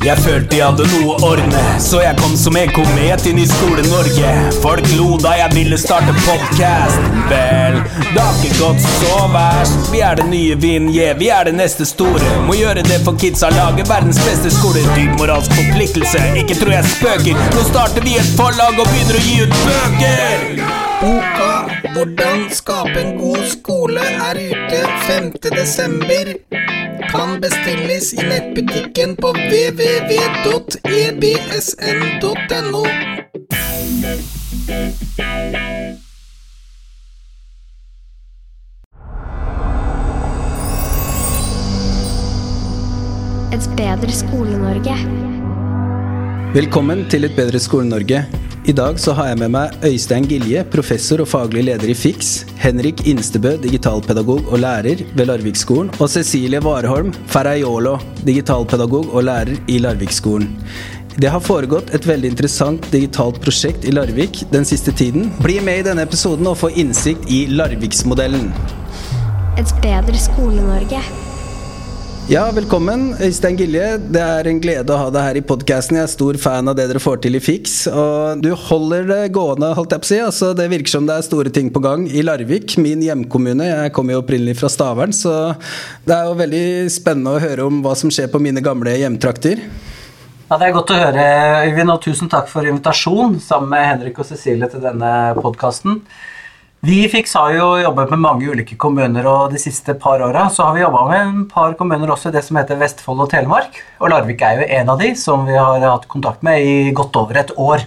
Jeg følte jeg hadde noe å ordne, så jeg kom som en komet inn i Skole-Norge. Folk lo da jeg ville starte podkast. Vel, det har ikke gått så verst. Vi er det nye Vinje, vi er det neste store. Må gjøre det for kidsa, lage verdens beste skole. Dyp moralsk forpliktelse, ikke tror jeg spøker. Nå starter vi et forlag og begynner å gi ut bøker. Boka 'Hvordan skape en god skole' er ute 5. Kan bestilles i nettbutikken på www.ebsn.no. Et bedre Skole-Norge. Velkommen til Et bedre Skole-Norge. I dag så har jeg med meg Øystein Gilje, professor og faglig leder i FIX, Henrik Instebø, digitalpedagog og lærer ved Larvikskolen, og Cecilie Warholm Ferraiolo, digitalpedagog og lærer i Larvikskolen. Det har foregått et veldig interessant digitalt prosjekt i Larvik den siste tiden. Bli med i denne episoden og få innsikt i Larviksmodellen. Et bedre Skole-Norge. Ja, velkommen, Øystein Gilje. Det er en glede å ha deg her i podkasten. Jeg er stor fan av det dere får til i Fiks. Og du holder det gående, holdt jeg på å si. Altså, det virker som det er store ting på gang i Larvik, min hjemkommune. Jeg kommer jo opprinnelig fra Stavern, så det er jo veldig spennende å høre om hva som skjer på mine gamle hjemtrakter. Ja, Det er godt å høre, Øyvind, og tusen takk for invitasjon sammen med Henrik og Cecilie til denne podkasten. Vi i Fiks har jo med mange ulike kommuner, og de siste par åra har vi jobba med en par kommuner også i det som heter Vestfold og Telemark. Og Larvik er jo en av de som vi har hatt kontakt med i godt over et år.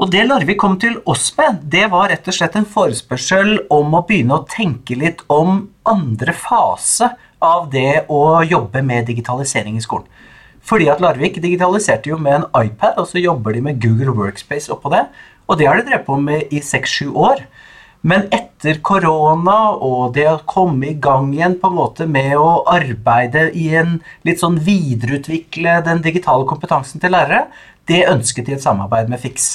Og det Larvik kom til oss med, det var rett og slett en forespørsel om å begynne å tenke litt om andre fase av det å jobbe med digitalisering i skolen. Fordi at Larvik digitaliserte jo med en iPad, og så jobber de med Google Workspace oppå det. Og det har de drevet på med i seks-sju år. Men etter korona og det å komme i gang igjen på en måte med å arbeide i en litt sånn videreutvikle den digitale kompetansen til lærere, det ønsket de et samarbeid med Fiks.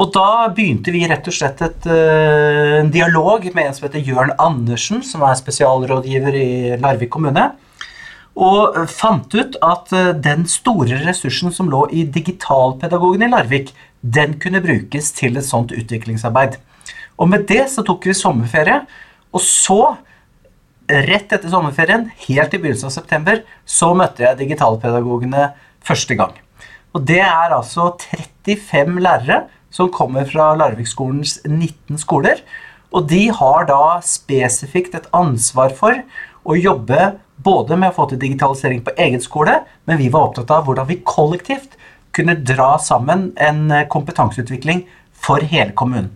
Og da begynte vi rett og slett et, uh, en dialog med en som heter Jørn Andersen, som er spesialrådgiver i Larvik kommune. Og fant ut at uh, den store ressursen som lå i digitalpedagogen i Larvik, den kunne brukes til et sånt utviklingsarbeid. Og med det så tok vi sommerferie. Og så, rett etter sommerferien, helt i begynnelsen av september, så møtte jeg digitalpedagogene første gang. Og det er altså 35 lærere som kommer fra Larvikskolens 19 skoler. Og de har da spesifikt et ansvar for å jobbe både med å få til digitalisering på egen skole, men vi var opptatt av hvordan vi kollektivt kunne dra sammen en kompetanseutvikling for hele kommunen.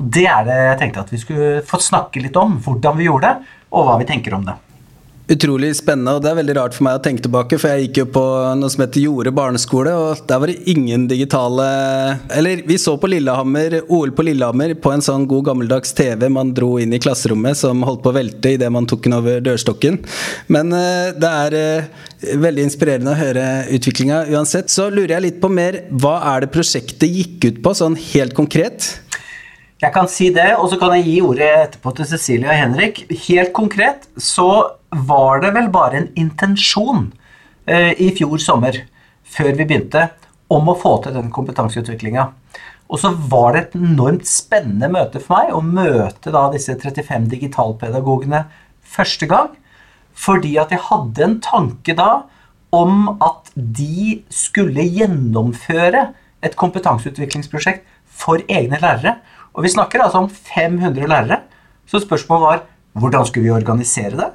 Det er det jeg tenkte at vi skulle få snakke litt om. Hvordan vi gjorde det, og hva vi tenker om det. Utrolig spennende, og det er veldig rart for meg å tenke tilbake, for jeg gikk jo på noe som heter Jorde barneskole, og der var det ingen digitale Eller vi så på Lillehammer, OL på Lillehammer på en sånn god gammeldags TV man dro inn i klasserommet som holdt på å velte idet man tok den over dørstokken. Men uh, det er uh, veldig inspirerende å høre utviklinga uansett. Så lurer jeg litt på mer, hva er det prosjektet gikk ut på, sånn helt konkret? Jeg kan si det, og så kan jeg gi ordet etterpå til Cecilie og Henrik. Helt konkret så var det vel bare en intensjon eh, i fjor sommer, før vi begynte, om å få til den kompetanseutviklinga. Og så var det et enormt spennende møte for meg å møte da disse 35 digitalpedagogene første gang. Fordi at jeg hadde en tanke da om at de skulle gjennomføre et kompetanseutviklingsprosjekt for egne lærere. Og vi snakker altså om 500 lærere. Så spørsmålet var hvordan skulle vi organisere det?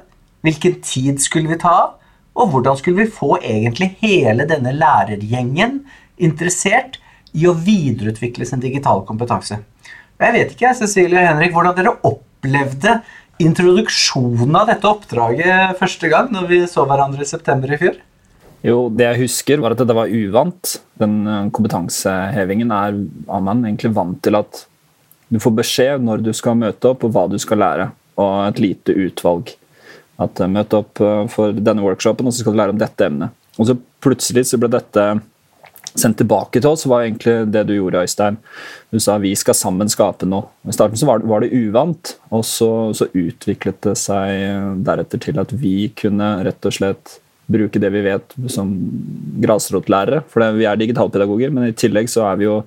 Hvilken tid skulle vi ta av? Og hvordan skulle vi få egentlig hele denne lærergjengen interessert i å videreutvikle sin digitale kompetanse? Jeg vet ikke, Cecilie og Henrik, hvordan dere opplevde introduksjonen av dette oppdraget første gang når vi så hverandre i september i fjor? Jo, det jeg husker, var at det var uvant. Den eh, kompetansehevingen er, man egentlig vant til at du får beskjed når du skal møte opp, og hva du skal lære. Og et lite utvalg. At Møt Møte opp uh, for denne workshopen, og så skal du lære om dette emnet. Og så plutselig så ble dette sendt tilbake til oss, var egentlig det du gjorde, Øystein. Du sa vi skal sammen skape noe. I starten så var det, var det uvant, og så, så, utviklet det seg deretter til at vi kunne rett og slett bruke det vi vet som grasrotlærere. For vi er digitalpedagoger, men i tillegg så er vi jo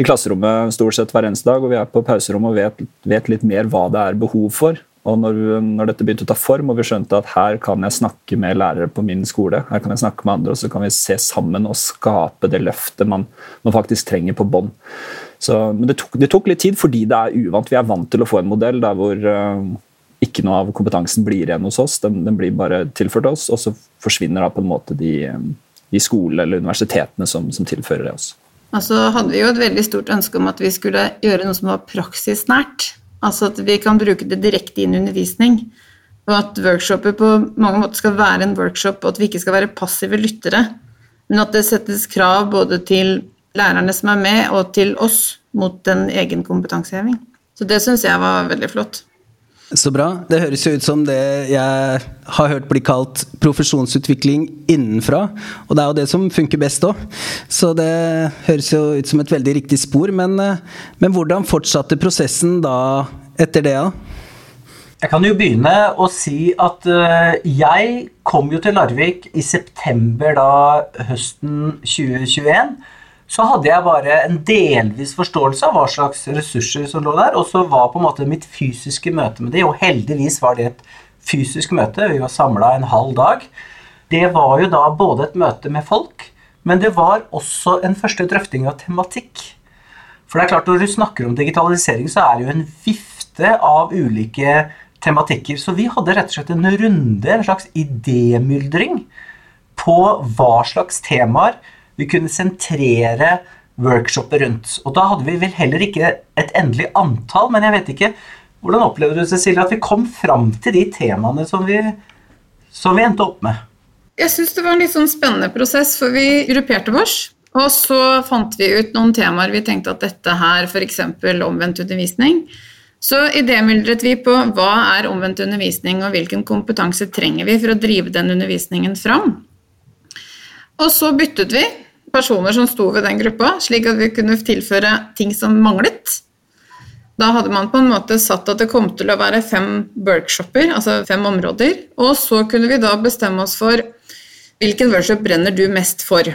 i klasserommet stort sett hver eneste dag, og vi er på pauserommet og vet, vet litt mer hva det er behov for. Og når, når, dette begynte å ta form, og vi skjønte at her kan jeg snakke med lærere på min skole, her kan jeg snakke med andre, og så kan vi se sammen og skape det løftet man, man faktisk trenger på bånd. Men det tok, det tok, litt tid fordi det er uvant. Vi er vant til å få en modell der hvor uh, ikke noe av kompetansen blir igjen hos oss. Den, den, blir bare tilført oss, og så forsvinner da på en måte de, de skolene eller universitetene som, som tilfører det oss. Altså hadde vi jo et veldig stort ønske om at vi skulle gjøre noe som var praksisnært. Altså at vi kan bruke det direkte inn i undervisning. Og at workshoper på mange måter skal være en workshop, og at vi ikke skal være passive lyttere. Men at det settes krav både til lærerne som er med, og til oss mot en egen kompetanseheving. Så det syns jeg var veldig flott. Så bra. Det høres jo ut som det jeg har hørt bli kalt profesjonsutvikling innenfra. Og det er jo det som funker best òg. Så det høres jo ut som et veldig riktig spor. Men, eh, men hvordan fortsatte prosessen da etter det? da? Jeg kan jo begynne å si at uh, jeg kom jo til Larvik i september da høsten 2021 så hadde jeg bare en delvis forståelse av hva slags ressurser som lå der, og så var på en måte mitt fysiske møte med de, og heldigvis var det et fysisk møte, vi var samla en halv dag. Det var jo da både et møte med folk, men det var også en første drøfting av tematikk. For det er klart, når du snakker om digitalisering, så er det jo en vifte av ulike tematikker. Så vi hadde rett og slett en runde, en slags idémyldring, på hva slags temaer vi kunne sentrere workshopet rundt. Og da hadde vi vel heller ikke et endelig antall, men jeg vet ikke Hvordan opplevde du Cecilie, at vi kom fram til de temaene som vi, som vi endte opp med? Jeg syns det var en litt sånn spennende prosess, for vi grupperte oss. Og så fant vi ut noen temaer vi tenkte at dette her, f.eks. omvendt undervisning. Så idémyldret vi på hva er omvendt undervisning, og hvilken kompetanse trenger vi for å drive den undervisningen fram. Og så byttet vi personer som sto ved den gruppa, slik at vi kunne tilføre ting som manglet. Da hadde man på en måte satt at det kom til å være fem workshoper, altså fem områder. Og så kunne vi da bestemme oss for hvilken workshop brenner du mest for.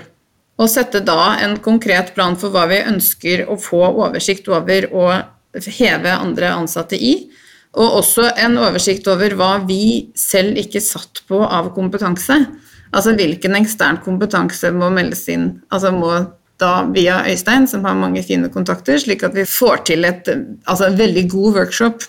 Og sette da en konkret plan for hva vi ønsker å få oversikt over og heve andre ansatte i. Og også en oversikt over hva vi selv ikke satt på av kompetanse. Altså hvilken ekstern kompetanse må meldes inn, altså må da via Øystein, som har mange fine kontakter, slik at vi får til et, altså veldig god workshop.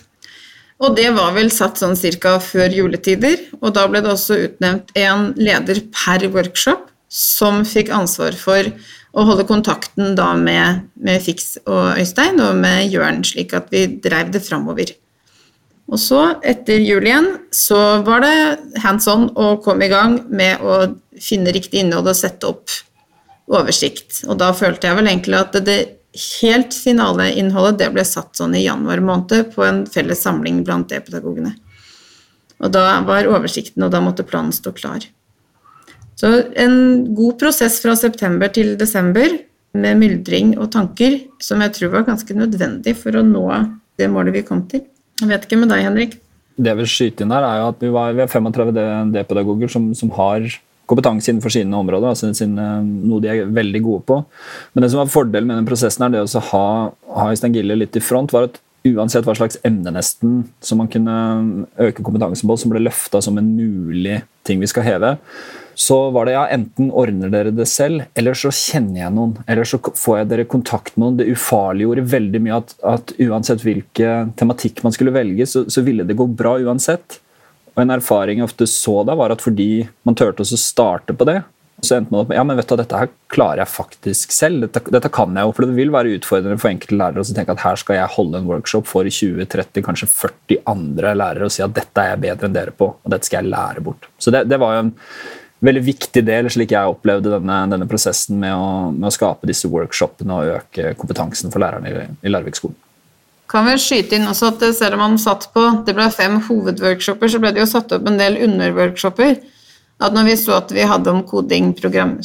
Og det var vel satt sånn ca. før juletider, og da ble det også utnevnt en leder per workshop som fikk ansvar for å holde kontakten da med, med Fiks og Øystein og med Jørn, slik at vi dreiv det framover. Og så, etter jul igjen, så var det hands on å komme i gang med å finne riktig innhold og sette opp oversikt. Og da følte jeg vel egentlig at det helt finale innholdet det ble satt sånn i januar måned på en felles samling blant e-pedagogene. Og da var oversikten, og da måtte planen stå klar. Så en god prosess fra september til desember med myldring og tanker som jeg tror var ganske nødvendig for å nå det målet vi kom til. Jeg vet ikke med deg, Henrik. Det jeg vil skyte inn der, er jo at vi, var, vi er 35 D-pedagoger som, som, har kompetanse innenfor sine områder, altså sine, noe de er veldig gode på. Men det som var fordelen med den prosessen, er det å ha, ha Øystein Gille litt i front, var at uansett hva slags emne nesten som man kunne øke kompetansen på, som ble løfta som en mulig ting vi skal heve, så var det ja, enten ordner dere det selv, eller så kjenner jeg noen. Eller så får jeg dere kontakt med noen. Det ufarliggjorde veldig mye at, at uansett hvilken tematikk man skulle velge, så, så, ville det gå bra uansett. Og En erfaring jeg ofte så da, var at fordi man turte å starte på det, så endte man opp med ja, men vet du, dette her klarer jeg faktisk selv. Dette, dette kan jeg jo, for Det vil være utfordrende for enkelte lærere å tenke at her skal jeg holde en workshop for 20-30, kanskje 40 andre lærere og si at dette er jeg bedre enn dere på, og dette skal jeg lære bort. Så Det, det var jo en veldig viktig del, slik jeg opplevde denne, denne prosessen med å, med å, skape disse workshopene og øke kompetansen for lærerne i, i Larvik-skolen. Kan vi skyte inn også at selv om man satt på det ble fem hovedworkshoper, så ble det jo satt opp en del underworkshoper. At når vi så at vi hadde om koding, program,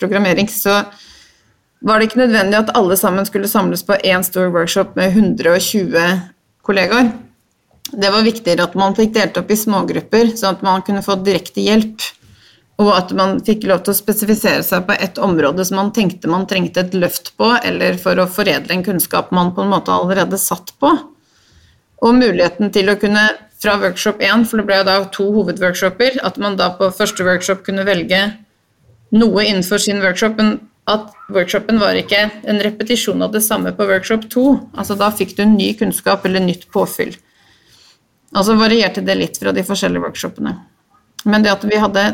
programmering, så var det ikke nødvendig at alle sammen skulle samles på én stor workshop med 120 kollegaer. Det var viktigere at man fikk delt opp i smågrupper, sånn at man kunne få direkte hjelp Og at man fikk lov til å spesifisere seg på et område som man tenkte man trengte et løft på, eller for å foredle en kunnskap man på en måte allerede satt på. Og muligheten til å kunne fra workshop 1, for det ble jo da to hovedworkshoper, at man da på første workshop kunne velge noe innenfor sin workshop, men at workshopen var ikke en repetisjon av det samme på workshop 2. Altså da fikk du ny kunnskap eller nytt påfyll. Altså varierte det litt fra de forskjellige workshopene. Men det at vi hadde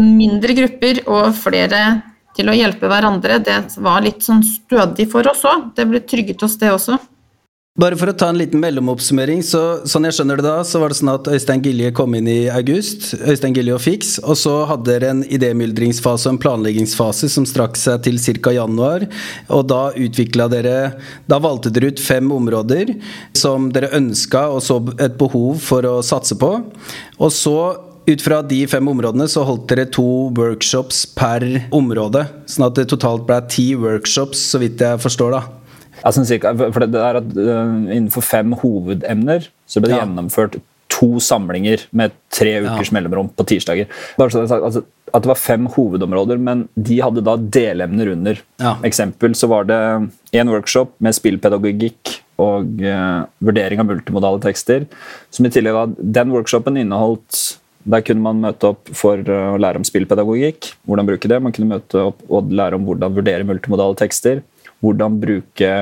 mindre grupper og flere til å hjelpe hverandre, det var litt sånn stødig for oss òg. Det ble trygget oss, det også. Bare for å ta en liten mellomoppsummering, så sånn jeg skjønner det da, så var det sånn at Øystein Gilje kom inn i august, Øystein Gilje og Fiks, og så hadde dere en idémyldringsfase og en planleggingsfase som strakk seg til ca. januar, og da utvikla dere Da valgte dere ut fem områder som dere ønska og så et behov for å satse på, og så ut fra de fem områdene så holdt dere to workshops per område. Sånn at det totalt ble ti workshops, så vidt jeg forstår, da. Altså, ikke, for det er at uh, Innenfor fem hovedemner så ble det ja. gjennomført to samlinger med tre ukers ja. mellomrom på tirsdager. Bare så det sagt, altså, at det var fem hovedområder, men de hadde da delemner under. Ja. Eksempel så var det en workshop med spillpedagogikk og uh, vurdering av multimodale tekster. som i tillegg da, Den workshopen inneholdt der kunne man møte opp for å lære om spillpedagogikk. hvordan bruke det. Man kunne møte opp og lære om hvordan vurdere multimodale tekster hvordan bruke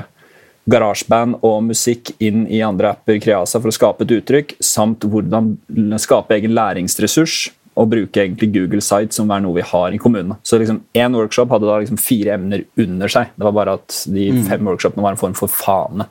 garasjeband og musikk inn i andre apper Kreasa for å skape et uttrykk, samt hvordan skape egen læringsressurs og bruke egentlig Google Sites som er noe vi har i kommunene. Så liksom Én workshop hadde da liksom fire emner under seg. Det var bare at de mm. fem workshopene var en form for fane.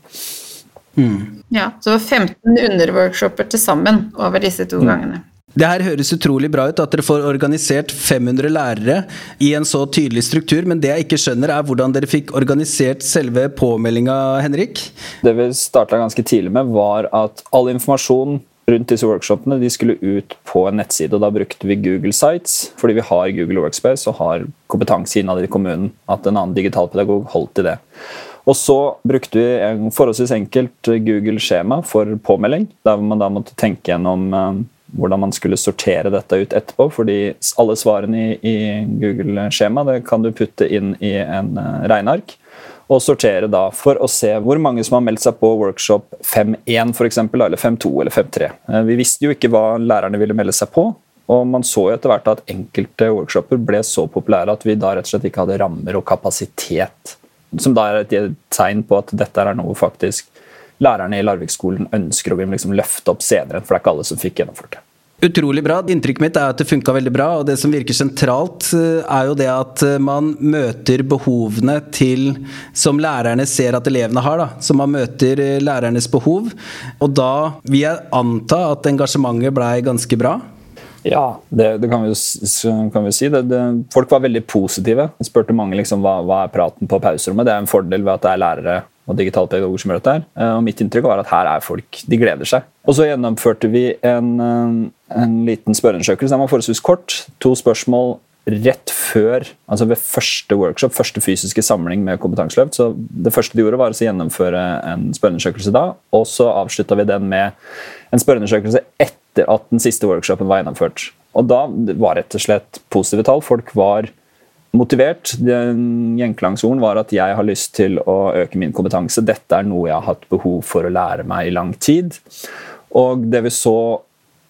Mm. Ja, så 15 underworkshoper til sammen over disse to mm. gangene. Det her høres utrolig bra ut, at dere får organisert 500 lærere i en så tydelig struktur, men det jeg ikke skjønner, er hvordan dere fikk organisert selve påmeldinga, Henrik? Det vi starta ganske tidlig med, var at all informasjon rundt disse workshopene de skulle ut på en nettside. og Da brukte vi Google Sites, fordi vi har Google Workspace og har kompetanse innad i kommunen. At en annen digitalpedagog holdt i det. Og så brukte vi en forholdsvis enkelt Google-skjema for påmelding, der man da måtte tenke gjennom eh, hvordan man skulle sortere dette ut etterpå. fordi alle svarene i, i Google-skjema kan du putte inn i en uh, regneark. Og sortere da for å se hvor mange som har meldt seg på workshop 5.1 f.eks. Eller 5.2 eller 5.3. Uh, vi visste jo ikke hva lærerne ville melde seg på. Og man så jo etter hvert at enkelte workshoper ble så populære at vi da rett og slett ikke hadde rammer og kapasitet. Som da er et tegn på at dette er noe faktisk lærerne i Larvik-skolen ønsker å liksom løfte opp senere. For det er ikke alle som fikk gjennomført det. Utrolig bra. Inntrykket mitt er at det funka veldig bra. Og det som virker sentralt, eh, er jo det at eh, man møter behovene til Som lærerne ser at elevene har, da. Så man møter eh, lærernes behov. Og da vil jeg anta at engasjementet blei ganske bra. Ja, det, det kan, vi jo, kan vi si. Det, det, folk var veldig positive. Jeg spurte mange liksom, hva, hva er praten på pauserommet. Det er en fordel ved at det er lærere og digitalpedagoger som gjør dette. her. Og Mitt inntrykk var at her er folk, de gleder seg. Og så gjennomførte vi en, en liten spørreundersøkelse. Den var forholdsvis kort. To spørsmål rett før, altså ved første workshop, første fysiske samling med Kompetanseløft. Så det første de gjorde, var å gjennomføre en spørreundersøkelse da. Og så avslutta vi den med en spørreundersøkelse etter at den siste workshopen var gjennomført. Og da var rett og slett positive tall. Folk var motivert. Gjenklangsorden var at jeg har lyst til å øke min kompetanse. Dette er noe jeg har hatt behov for å lære meg i lang tid. Og det vi så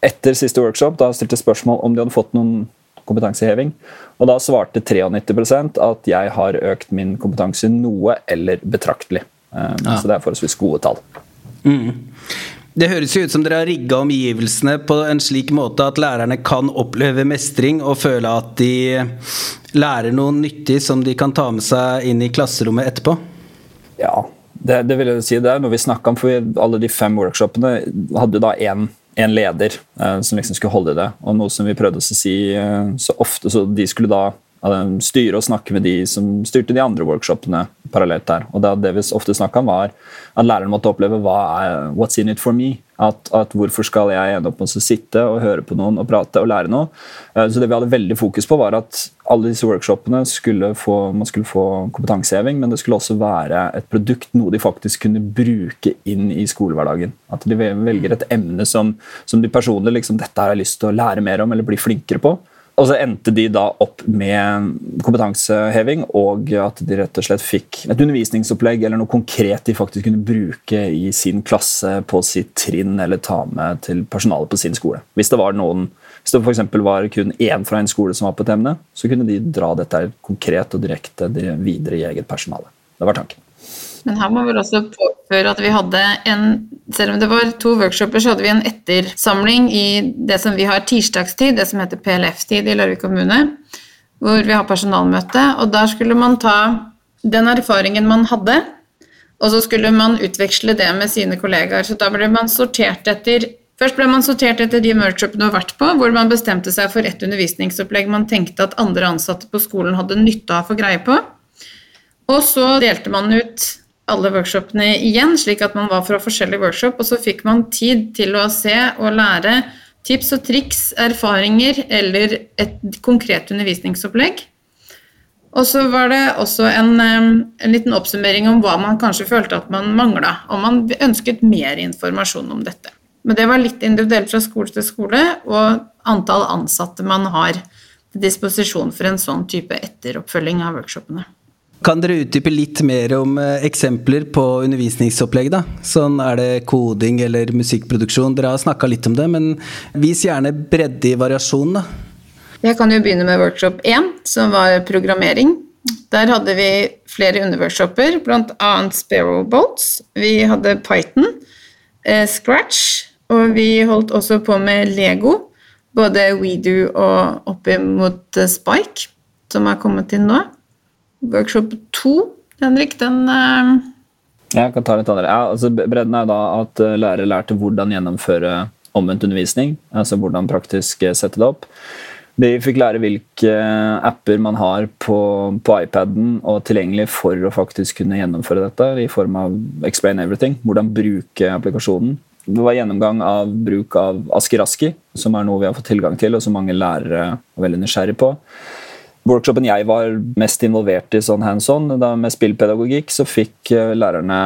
etter siste workshop, da stilte spørsmål om de hadde fått noen kompetanseheving. Og da svarte 93% at jeg har økt min kompetanse noe eller betraktelig. Um, ja. Så det er forholdsvis gode tall. Mm. Det høres jo ut som dere har rigga omgivelsene på en slik måte at lærerne kan oppleve mestring og føle at de lærer noe nyttig som de kan ta med seg inn i klasserommet etterpå. Ja, det, det vil jeg si. Det er noe vi snakka om, for alle de fem workshopene hadde da én en leder eh, som liksom skulle holde det. Og noe som vi prøvde oss å si eh, så ofte, så de skulle da styre og snakke med de som styrte de andre workshopene parallelt der. Og det vi ofte snakka om, var at læreren måtte oppleve hva er, what's in it for me? At, at hvorfor skal jeg ende opp med å sitte og høre på noen og prate og lære noe? Eh, så det vi hadde veldig fokus på, var at alle disse workshopene skulle få, man skulle få kompetanseheving, men det skulle også være et produkt, noe de faktisk kunne bruke inn i skolehverdagen. At de velger et emne som, som de personlig liksom, dette har jeg lyst til å lære mer om eller bli flinkere på. Og så endte de da opp med kompetanseheving, og at de rett og slett fikk et undervisningsopplegg eller noe konkret de faktisk kunne bruke i sin klasse, på sitt trinn, eller ta med til personalet på sin skole. Hvis det var noen hvis det f.eks. var kun én fra en skole som var på et emne, så kunne de dra dette konkret og direkte videre i eget personale. Det var tanken. Men her må vi også påføre at vi hadde en Selv om det var to workshoper, så hadde vi en ettersamling i det som vi har tirsdagstid, det som heter PLF-tid i Larvik kommune, hvor vi har personalmøte. Og der skulle man ta den erfaringen man hadde, og så skulle man utveksle det med sine kollegaer. Så da ble man sortert etter Først ble man sortert etter de workshopene du har vært på, hvor man bestemte seg for et undervisningsopplegg man tenkte at andre ansatte på skolen hadde nytte av å få greie på. Og så delte man ut alle workshopene igjen, slik at man var fra forskjellige workshop, og så fikk man tid til å se og lære tips og triks, erfaringer eller et konkret undervisningsopplegg. Og så var det også en, en, liten oppsummering om hva man kanskje følte at man mangla, og man ønsket mer informasjon om dette. Men det var litt individuelt fra skole til skole, og antall ansatte man har til disposisjon for en sånn type etteroppfølging av workshopene. Kan dere utdype litt mer om eh, eksempler på undervisningsopplegg? da? Sånn Er det koding eller musikkproduksjon? Dere har snakka litt om det, men vis gjerne bredde i variasjonen, da. Jeg kan jo begynne med workshop 1, som var programmering. Der hadde vi flere underworkshoper, bl.a. Sparrow Boats. Vi hadde Python, eh, Scratch, og vi holdt også på med Lego. Både WeDo og oppimot mot Spike, som har kommet inn nå workshop to, Henrik, den uh... Jeg kan ta litt andre. Ja, altså, bredden er da at uh, lærere lærte hvordan gjennomføre omvendt undervisning. Altså hvordan praktisk sette det opp. De fikk lære hvilke apper man har på, på iPaden og tilgjengelig for å faktisk kunne gjennomføre dette i form av Explain Everything. Hvordan bruke applikasjonen. Det var gjennomgang av bruk av Askiraski, som er noe vi har fått tilgang til, og som mange lærere er veldig nysgjerrig på workshopen jeg var mest involvert i sånn hands on, da med spillpedagogikk, så fikk eh, lærerne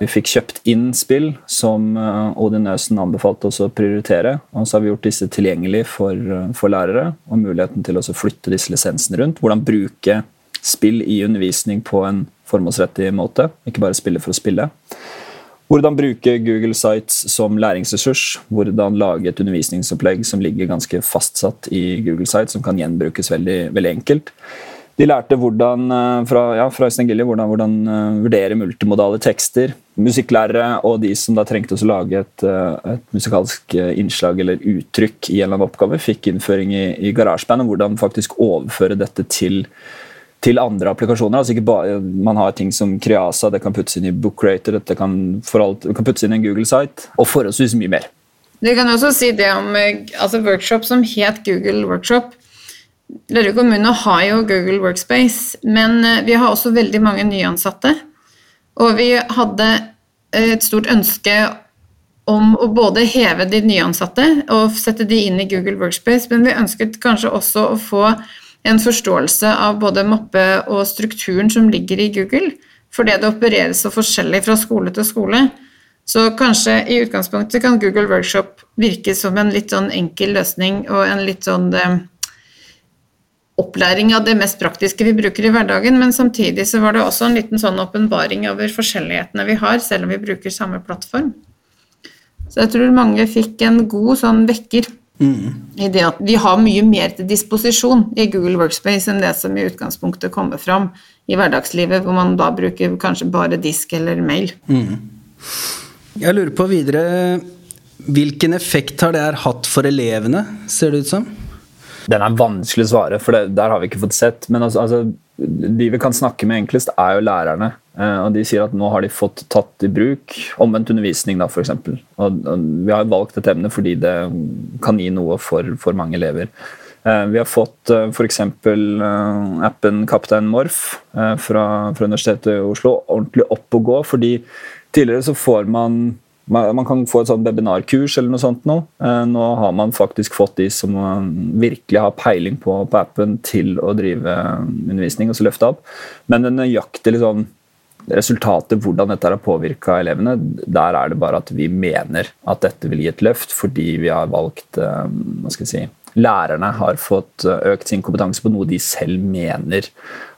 vi fikk kjøpt inn spill som eh, Odin Øsen anbefalte oss å prioritere. Og så har vi gjort disse tilgjengelig for, eh, for lærere, og muligheten til å flytte disse lisensene rundt. Hvordan bruke spill i undervisning på en formålsrettig måte, ikke bare spille for å spille. Hvordan bruke Google Sites som læringsressurs. Hvordan lage et undervisningsopplegg som ligger ganske fastsatt i Google Sites, som kan gjenbrukes veldig, veldig enkelt. De lærte hvordan, eh, fra, ja, fra Gilje hvordan, hvordan uh, vurdere multimodale tekster. Musikklærere og de som da trengte å lage et, uh, et, musikalsk innslag eller uttrykk i en eller annen oppgave, fikk innføring i, i GarageBand og hvordan faktisk overføre dette til til andre applikasjoner. altså ikke bare, Man har ting som Creasa, det kan puttes inn i Bookrater, dette kan, alt, kan puttes inn i en Google-site, og forholdsvis mye mer. Du kan også si det om altså workshop som het Google Workshop. Lerøy kommune har jo Google Workspace, men eh, vi har også veldig mange nyansatte. Og vi hadde et stort ønske om å både heve de nyansatte og sette de inn i Google Workspace, men vi ønsket kanskje også å få en forståelse av både mappe og strukturen som ligger i Google, fordi det opereres så forskjellig fra skole til skole. Så kanskje i utgangspunktet kan Google Workshop virke som en litt sånn enkel løsning og en litt sånn eh, opplæring av det mest praktiske vi bruker i hverdagen, men samtidig så var det også en liten sånn åpenbaring over forskjellighetene vi har, selv om vi bruker samme plattform. Så jeg tror mange fikk en god sånn vekker Mm. I det at vi har mye mer til disposisjon i Google Workspace enn det som i utgangspunktet kommer fram i hverdagslivet, hvor man da bruker kanskje bare disk eller mail. Mm. Jeg lurer på videre Hvilken effekt har det her hatt for elevene, ser det ut som? Den er vanskelig å svare, for det, der har vi ikke fått sett. Men altså, altså, de vi kan snakke med enklest, er jo lærerne. Eh, og De sier at nå har de fått tatt i bruk omvendt undervisning, da, f.eks. Vi har valgt et emne fordi det kan gi noe for, for mange elever. Eh, vi har fått uh, f.eks. appen Kaptein Morf fra, fra Universitetet i Oslo ordentlig opp å gå. fordi tidligere så får man man kan få et sånt webinarkurs eller noe sånt nå. Eh, nå har man faktisk fått de som virkelig har peiling på, på appen, til å drive undervisning og så løfte opp. Men den nøyaktige liksom, resultatet, hvordan dette har påvirka elevene, der er det bare at vi mener at dette vil gi et løft, fordi vi har valgt eh, hva skal jeg si, lærerne har fått økt sin kompetanse på noe de selv mener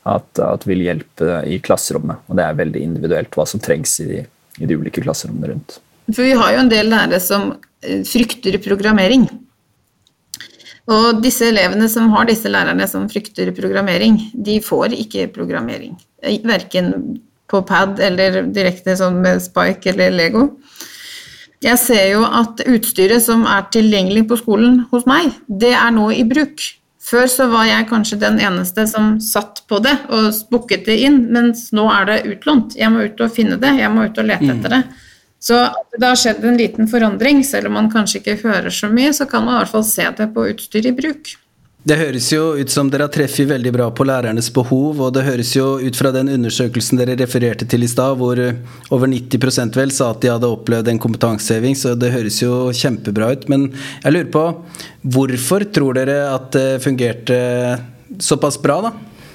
at, at vil hjelpe i klasserommet. Og det er veldig individuelt hva som trengs i de, i de ulike klasserommene rundt. For vi har jo en del lærere som eh, frykter programmering. Og disse elevene som har disse lærerne som frykter programmering, de får ikke programmering. Verken på pad eller direkte sånn med Spike eller Lego. Jeg ser jo at utstyret som er tilgjengelig på skolen hos meg, det er nå i bruk. Før så var jeg kanskje den eneste som satt på det og booket det inn, mens nå er det utlånt. Jeg må ut og finne det, jeg må ut og lete etter det. Så det har skjedd en liten forandring. Selv om man kanskje ikke hører så mye, så kan man i hvert fall se det på utstyr i bruk. Det høres jo ut som dere har treffet veldig bra på lærernes behov, og det høres jo ut fra den undersøkelsen dere refererte til i stad, hvor over 90% vel sa at de hadde opplevd en kompetanseheving, så det høres jo kjempebra ut. Men jeg lurer på, hvorfor tror dere at det fungerte såpass bra, da?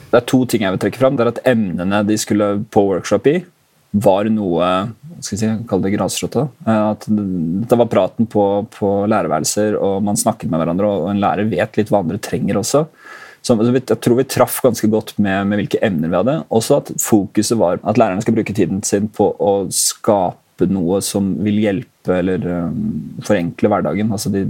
Det er to ting jeg vil trekke fram. Det er at emnene de skulle på workshop i, var noe skal vi si, kall det grasrota. Eh, at dette var praten på, på lærerværelser, og man snakket med hverandre, og en lærer vet litt hva andre trenger også. Så jeg tror vi traff ganske godt med, med hvilke emner vi hadde. Også at fokuset var at lærerne skal bruke tiden sin på å skape noe som vil hjelpe eller um, forenkle hverdagen. Altså de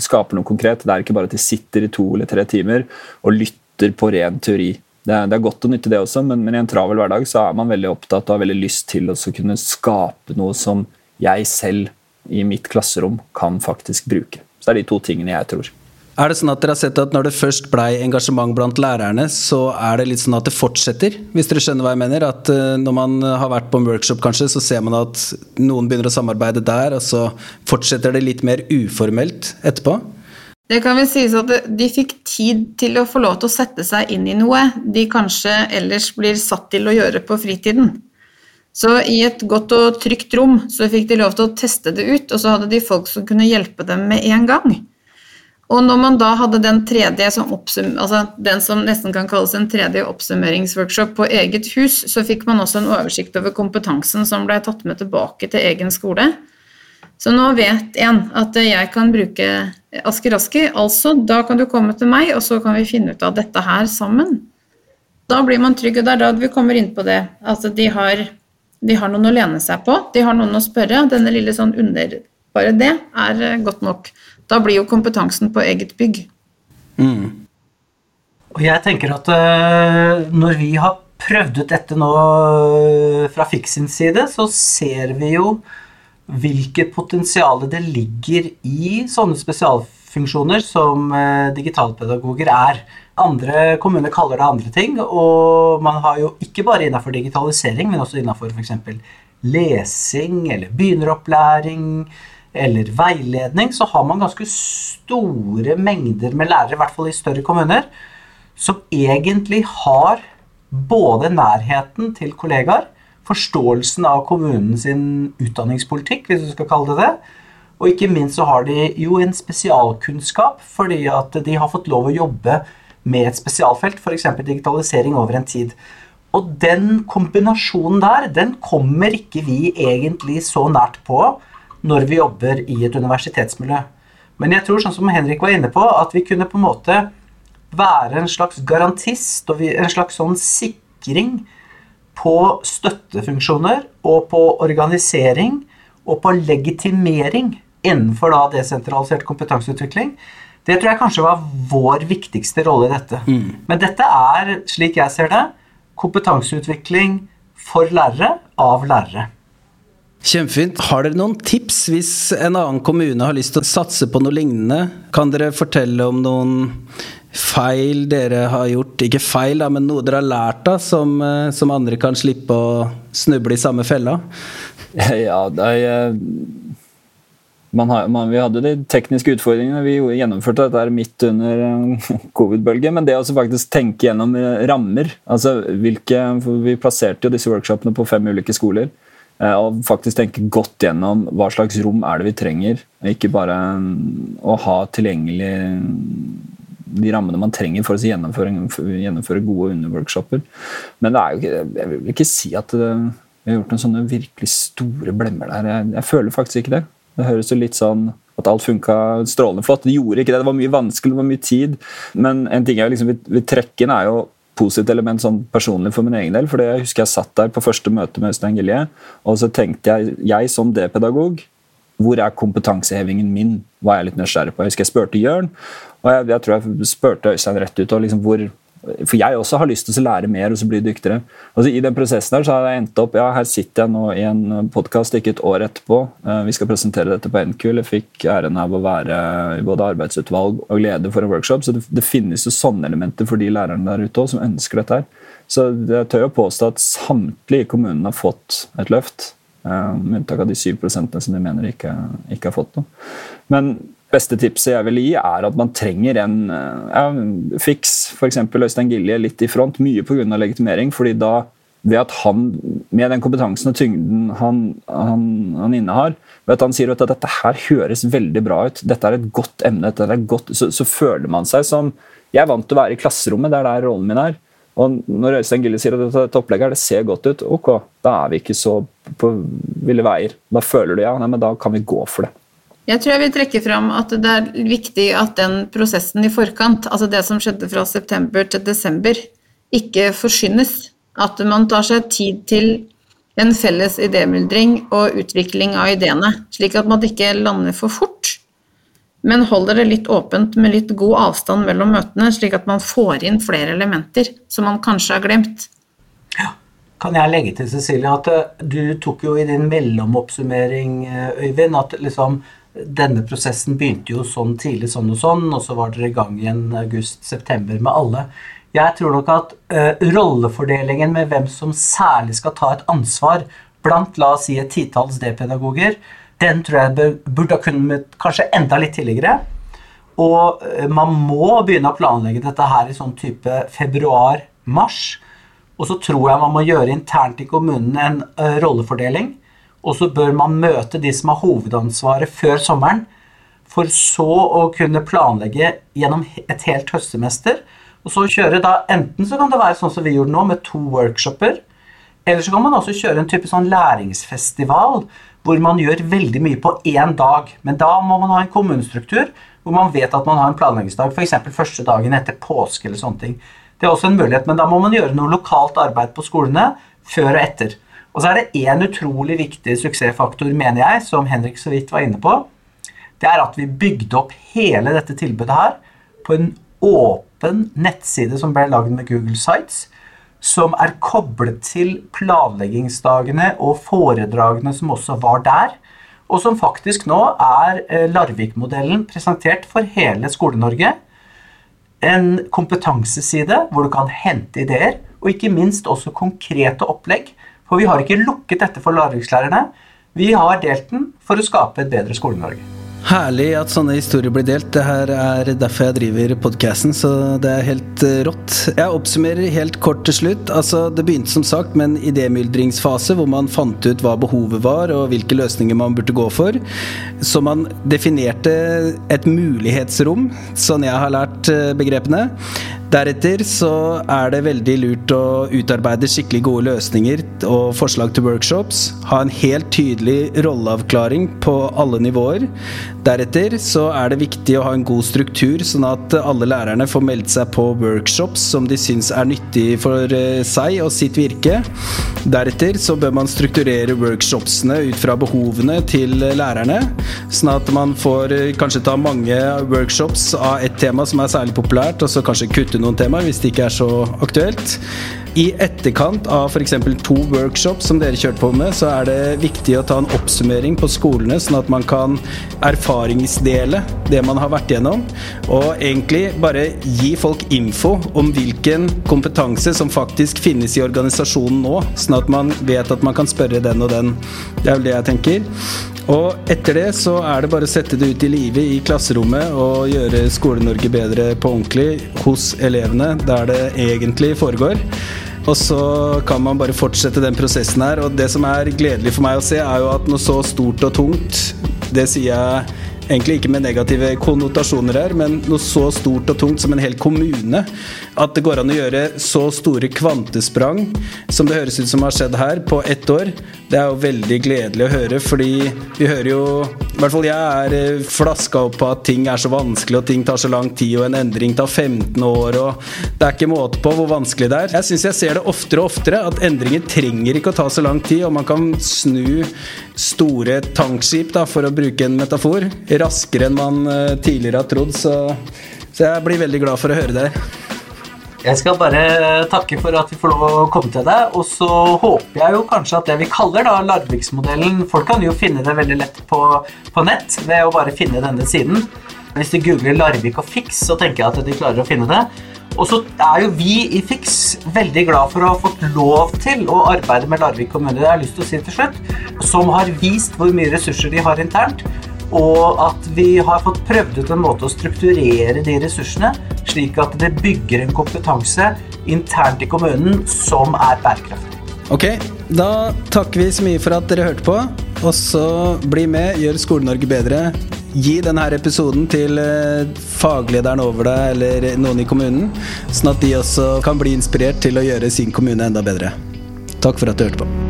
skaper noe konkret. Det er ikke bare at de sitter i to eller tre timer og lytter på ren teori det er, det er, godt å nytte det også, men, men, i en travel hverdag så er man veldig opptatt og har veldig lyst til å kunne skape noe som jeg selv i mitt klasserom kan faktisk bruke. Så det er de to tingene jeg tror. Er det sånn at dere har sett at når det først blei engasjement blant lærerne, så er det litt sånn at det fortsetter? Hvis dere skjønner hva jeg mener? At uh, når man har vært på en workshop, kanskje, så ser man at noen begynner å samarbeide der, og så fortsetter det litt mer uformelt etterpå? Det kan vel sies at de fikk tid til å få lov til å sette seg inn i noe de kanskje ellers blir satt til å gjøre på fritiden. Så i et godt og trygt rom så fikk de lov til å teste det ut, og så hadde de folk som kunne hjelpe dem med en gang. Og når man da hadde den tredje som altså den som nesten kan kalles en tredje oppsummeringsworkshop på eget hus, så fikk man også en oversikt over kompetansen som ble tatt med tilbake til egen skole. Så nå vet en at jeg kan bruke Asker Asker, altså da kan du komme til meg, og så kan vi finne ut av dette her sammen. Da blir man trygg, og det er da vi kommer inn på det. Altså de har, de har noen å lene seg på, de har noen å spørre. Denne lille sånn under Bare det er eh, godt nok. Da blir jo kompetansen på eget bygg. Mm. Og jeg tenker at uh, når vi har prøvd ut dette nå uh, fra Fix side, så ser vi jo hvilket potensial det ligger i sånne spesialfunksjoner som eh, digitalpedagoger er. Andre kommuner kaller det andre ting, og man har jo ikke bare innenfor digitalisering, men også innenfor f.eks. lesing eller begynneropplæring eller veiledning, så har man ganske store mengder med lærere, i hvert fall i større kommuner, som egentlig har både nærheten til kollegaer forståelsen av kommunen sin utdanningspolitikk, hvis du skal kalle det det. Og ikke minst så har de jo en spesialkunnskap, fordi at de har fått lov å jobbe med et spesialfelt, f.eks. digitalisering over en tid. Og den kombinasjonen der, den kommer ikke vi egentlig så nært på når vi jobber i et universitetsmiljø. Men jeg tror, sånn som Henrik var inne på, at vi kunne på en måte være en slags garantist og en slags sånn sikring på støttefunksjoner og på organisering og på legitimering innenfor da desentralisert kompetanseutvikling. Det tror jeg kanskje var vår viktigste rolle i dette. Mm. Men dette er, slik jeg ser det, kompetanseutvikling for lærere av lærere. Kjempefint. Har dere noen tips hvis en annen kommune har lyst til å satse på noe lignende? Kan dere fortelle om noen feil dere har gjort? Ikke feil, da, men noe dere har lært av, som, eh, som andre kan slippe å snuble i samme fella? Ja, det er man har, man, vi hadde de tekniske utfordringene. Vi gjennomførte dette midt under covid-bølgen. Men det å faktisk tenke gjennom eh, rammer altså hvilke, Vi plasserte jo disse workshopene på fem ulike skoler. Eh, og faktisk tenke godt gjennom hva slags rom er det vi trenger. Ikke bare mm, å ha tilgjengelig de rammene man trenger for å gjennomføre, gjennomføre gode underworkshoper. Men ikke, jeg vil ikke si at det, vi har gjort noen sånne virkelig store blemmer der. Jeg, jeg, føler faktisk ikke det. Det høres jo litt sånn at alt funka strålende flott. Det gjorde ikke det. Det var mye vanskelig, det var mye tid. Men en ting jeg liksom vil, vil trekke inn, er jo positivt element sånn personlig for min egen del. for Jeg husker jeg satt der på første møte med Øystein Gilje, og så tenkte jeg jeg som D-pedagog hvor er kompetansehevingen min? var jeg litt nysgjerrig på. Jeg husker jeg spurte Jørn, og jeg, jeg tror jeg spurte Øystein rett ut. og liksom hvor for jeg også har lyst til å lære mer og så bli dyktigere. Altså, I den prosessen der så har jeg endt opp ja, Her sitter jeg nå i en podkast ikke et år etterpå. Eh, vi skal presentere dette på NKUL. Jeg fikk æren av å være i både arbeidsutvalg og leder for en workshop. Så det, det finnes jo sånne elementer for de lærerne der ute også, som ønsker dette. her. Så jeg tør å påstå at samtlige kommuner har fått et løft. Eh, med unntak av de 7% som de mener ikke, ikke har fått noe. Men beste tipset jeg vil gi, er at man trenger en eh, ja, fiks, f.eks. Øystein Gilje, litt i front. Mye pga. legitimering. fordi da ved at han, med den kompetansen og tyngden han, han, han innehar, ved at han sier at dette her høres veldig bra ut, dette er et godt emne, er godt, så, så, føler man seg som Jeg er vant til å være i klasserommet, det er der rollen min er. Og når Øystein Gille sier at dette opplegget det ser godt ut, ok, da er vi ikke så på ville veier. Da føler du ja, nei, men da kan vi gå for det. Jeg tror jeg vil trekke fram at det er viktig at den prosessen i forkant, altså det som skjedde fra september til desember, ikke forsynes. At man tar seg tid til en felles idémyldring og utvikling av ideene, slik at man ikke lander for fort men holder det litt åpent med litt god avstand mellom møtene, slik at man får inn flere elementer som man kanskje har glemt. Kan jeg legge til Cecilie, at eh, du tok jo i din mellomoppsummering, eh, Øyvind, at liksom denne prosessen begynte jo sånn tidlig sånn og sånn, og så var dere i gang igjen august-september med alle. Jeg tror nok at uh, rollefordelingen med hvem som særlig skal ta et ansvar blant la oss si et titalls D-pedagoger, den tror jeg burde ha kunnet kanskje enda litt tidligere. Og uh, man må begynne å planlegge dette her i sånn type februar-mars. Og så tror jeg man må gjøre internt i kommunene en uh, rollefordeling. Og så bør man møte de som har hovedansvaret før sommeren. For så å kunne planlegge gjennom et helt høstsemester. Og så kjøre da Enten så kan det være sånn som vi gjorde nå, med to workshoper. Eller så kan man også kjøre en type sånn læringsfestival hvor man gjør veldig mye på én dag. Men da må man ha en kommunestruktur hvor man vet at man har en planleggingsdag, f.eks. første dagen etter påske eller sånne ting. Det er også en mulighet, men da må man gjøre noe lokalt arbeid på skolene før og etter. Og så er det én utrolig viktig suksessfaktor, mener jeg, som Henrik så vidt var inne på. Det er at vi bygde opp hele dette tilbudet her på en åpen nettside som ble lagd med Google Sites som er koblet til planleggingsdagene og foredragene som også var der, og som faktisk nå er eh, Larvik-modellen presentert for hele Skole-Norge. En kompetanseside hvor du kan hente ideer, og ikke minst også konkrete opplegg. For vi har ikke lukket dette for Larvikslærerne. Vi har delt den for å skape et bedre Skole-Norge. Herlig at sånne historier blir delt. Det her er derfor jeg driver podkasten, så det er helt eh, rått. Jeg oppsummerer helt kort til slutt. Altså, det begynte som sagt med en idémyldringsfase hvor man fant ut hva behovet var og hvilke løsninger man burde gå for. Så man definerte et mulighetsrom, sånn jeg har lært eh, begrepene. Deretter så er det veldig lurt å utarbeide skikkelig gode løsninger og forslag til workshops. Ha en helt tydelig rolleavklaring på alle nivåer. Deretter så er det viktig å ha en god struktur, sånn at alle lærerne får meldt seg på workshops som de syns er nyttig for eh, seg og sitt virke. Deretter så bør man strukturere workshopsene ut fra behovene til lærerne, sånn at man får eh, kanskje ta mange workshops av et tema som er særlig populært, og så kanskje kutte noen temaer hvis det ikke er så aktuelt. I etterkant av f.eks. to workshops som dere kjørte på med, så er det viktig å ta en oppsummering på skolene, sånn at man kan erfaringsdele det man har vært gjennom. Og egentlig bare gi folk info om hvilken kompetanse som faktisk finnes i organisasjonen nå, sånn at man vet at man kan spørre den og den. Det er vel det jeg tenker. Og etter det så er det bare å sette det ut i livet i klasserommet og gjøre Skole-Norge bedre på ordentlig hos elevene, der det egentlig foregår. Og så kan man bare fortsette den prosessen her. Og det som er gledelig for meg å se, er jo at noe så stort og tungt, det sier jeg egentlig ikke med negative konnotasjoner her, men noe så stort og tungt som en hel kommune. At det går an å gjøre så store kvantesprang som det høres ut som har skjedd her, på ett år, det er jo veldig gledelig å høre, fordi vi hører jo I hvert fall jeg er eh, flaska opp på at ting er så vanskelig, og ting tar så lang tid, og en endring tar 15 år, og det er ikke måte på hvor vanskelig det er. Jeg syns jeg ser det oftere og oftere, at endringer trenger ikke å ta så lang tid, og man kan snu store tankskip, da, for å bruke en metafor, raskere enn man eh, tidligere har trodd. Så, så jeg blir veldig glad for å høre det. Jeg skal bare takke for at vi får lov å komme til deg, og så håper jeg jo kanskje at det vi kaller da Larviksmodellen Folk kan jo finne det veldig lett på, på nett ved å bare finne denne siden. Hvis de googler Larvik og Fiks, så tenker jeg at de klarer å finne det. Og så er jo vi i Fiks veldig glad for å ha fått lov til å arbeide med Larvik kommune. Det har jeg lyst til å si til slutt. Som har vist hvor mye ressurser de har internt. Og at vi har fått prøvd ut en måte å strukturere de ressursene slik at det bygger en kompetanse internt i kommunen som er bærekraftig. Ok, da takker vi så mye for at dere hørte på. Og så bli med, gjør Skole-Norge bedre. Gi denne episoden til eh, faglederen over deg eller noen i kommunen, sånn at de også kan bli inspirert til å gjøre sin kommune enda bedre. Takk for at du hørte på.